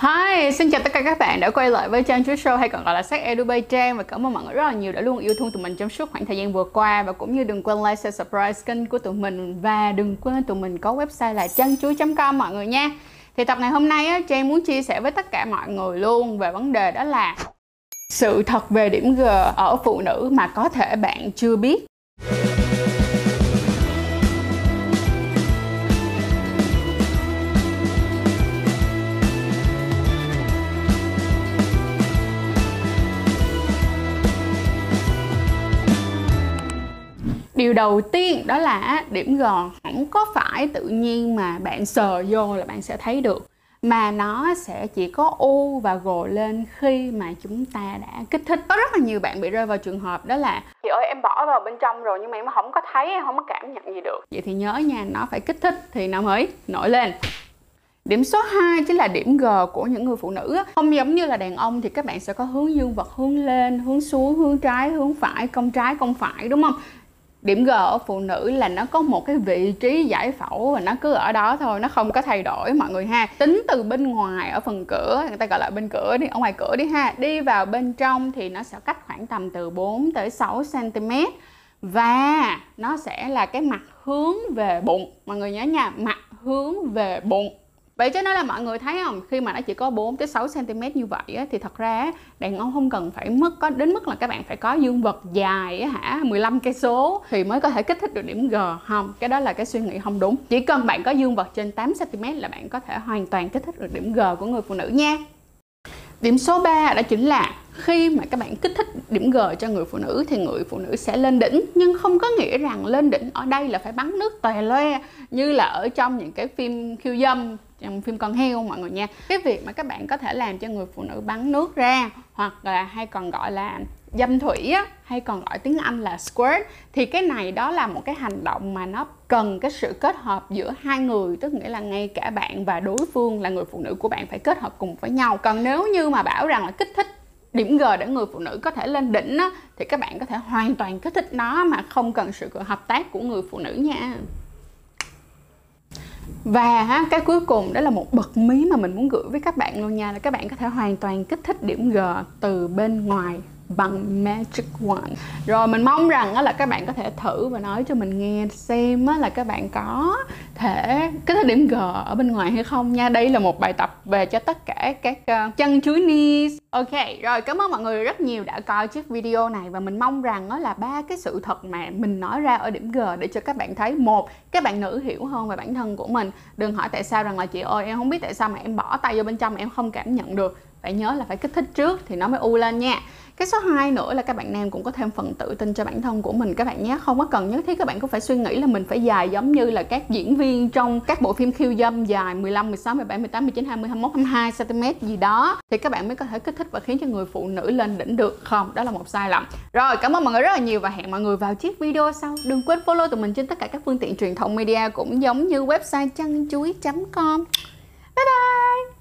Hi, xin chào tất cả các bạn đã quay lại với Trang Chuối Show hay còn gọi là Sách Edu Bay Trang và cảm ơn mọi người rất là nhiều đã luôn yêu thương tụi mình trong suốt khoảng thời gian vừa qua. Và cũng như đừng quên like, share, subscribe kênh của tụi mình. Và đừng quên tụi mình có website là changchuối.com mọi người nha. Thì tập ngày hôm nay á, Trang muốn chia sẻ với tất cả mọi người luôn về vấn đề đó là sự thật về điểm G ở phụ nữ mà có thể bạn chưa biết. Điều đầu tiên đó là điểm G không có phải tự nhiên mà bạn sờ vô là bạn sẽ thấy được. Mà nó sẽ chỉ có u và gồ lên khi mà chúng ta đã kích thích. Có rất là nhiều bạn bị rơi vào trường hợp đó là chị ơi em bỏ vào bên trong rồi nhưng mà em không có thấy em không có cảm nhận gì được. Vậy thì nhớ nha nó phải kích thích thì nó mới nổi lên. Điểm số 2 chính là điểm G của những người phụ nữ Không giống như là đàn ông thì các bạn sẽ có hướng dương vật hướng lên, hướng xuống, hướng trái, hướng phải, cong trái, cong phải đúng không? Điểm G ở phụ nữ là nó có một cái vị trí giải phẫu và nó cứ ở đó thôi, nó không có thay đổi mọi người ha. Tính từ bên ngoài ở phần cửa, người ta gọi là bên cửa đi, ở ngoài cửa đi ha, đi vào bên trong thì nó sẽ cách khoảng tầm từ 4 tới 6 cm và nó sẽ là cái mặt hướng về bụng. Mọi người nhớ nha, mặt hướng về bụng. Vậy cho nên là mọi người thấy không, khi mà nó chỉ có 4 tới 6 cm như vậy á, thì thật ra đàn ông không cần phải mất có đến mức là các bạn phải có dương vật dài á, hả 15 cây số thì mới có thể kích thích được điểm G không. Cái đó là cái suy nghĩ không đúng. Chỉ cần bạn có dương vật trên 8 cm là bạn có thể hoàn toàn kích thích được điểm G của người phụ nữ nha. Điểm số 3 đó chính là khi mà các bạn kích thích điểm G cho người phụ nữ thì người phụ nữ sẽ lên đỉnh. Nhưng không có nghĩa rằng lên đỉnh ở đây là phải bắn nước tòe loe như là ở trong những cái phim khiêu dâm trong phim con heo mọi người nha. Cái việc mà các bạn có thể làm cho người phụ nữ bắn nước ra hoặc là hay còn gọi là dâm thủy á, hay còn gọi tiếng Anh là squirt thì cái này đó là một cái hành động mà nó cần cái sự kết hợp giữa hai người tức nghĩa là ngay cả bạn và đối phương là người phụ nữ của bạn phải kết hợp cùng với nhau. Còn nếu như mà bảo rằng là kích thích điểm G để người phụ nữ có thể lên đỉnh á, thì các bạn có thể hoàn toàn kích thích nó mà không cần sự hợp tác của người phụ nữ nha. Và cái cuối cùng đó là một bật mí mà mình muốn gửi với các bạn luôn nha là các bạn có thể hoàn toàn kích thích điểm G từ bên ngoài bằng Magic Wand. Rồi mình mong rằng là các bạn có thể thử và nói cho mình nghe xem là các bạn có thể cái thời điểm G ở bên ngoài hay không nha. Đây là một bài tập về cho tất cả các uh, chân chuối knees Ok, rồi cảm ơn mọi người rất nhiều đã coi chiếc video này và mình mong rằng đó là ba cái sự thật mà mình nói ra ở điểm G để cho các bạn thấy. Một các bạn nữ hiểu hơn về bản thân của mình. Đừng hỏi tại sao rằng là chị ơi em không biết tại sao mà em bỏ tay vô bên trong mà em không cảm nhận được phải nhớ là phải kích thích trước thì nó mới u lên nha. Cái số 2 nữa là các bạn nam cũng có thêm phần tự tin cho bản thân của mình các bạn nhé. Không có cần nhất thiết các bạn cũng phải suy nghĩ là mình phải dài giống như là các diễn viên trong các bộ phim khiêu dâm dài 15, 16, 17, 18, 19, 20, 21, 22 cm gì đó. Thì các bạn mới có thể kích thích và khiến cho người phụ nữ lên đỉnh được. Không đó là một sai lầm. Rồi cảm ơn mọi người rất là nhiều và hẹn mọi người vào chiếc video sau. Đừng quên follow tụi mình trên tất cả các phương tiện truyền thông media cũng giống như website chăn chuối.com bye bye!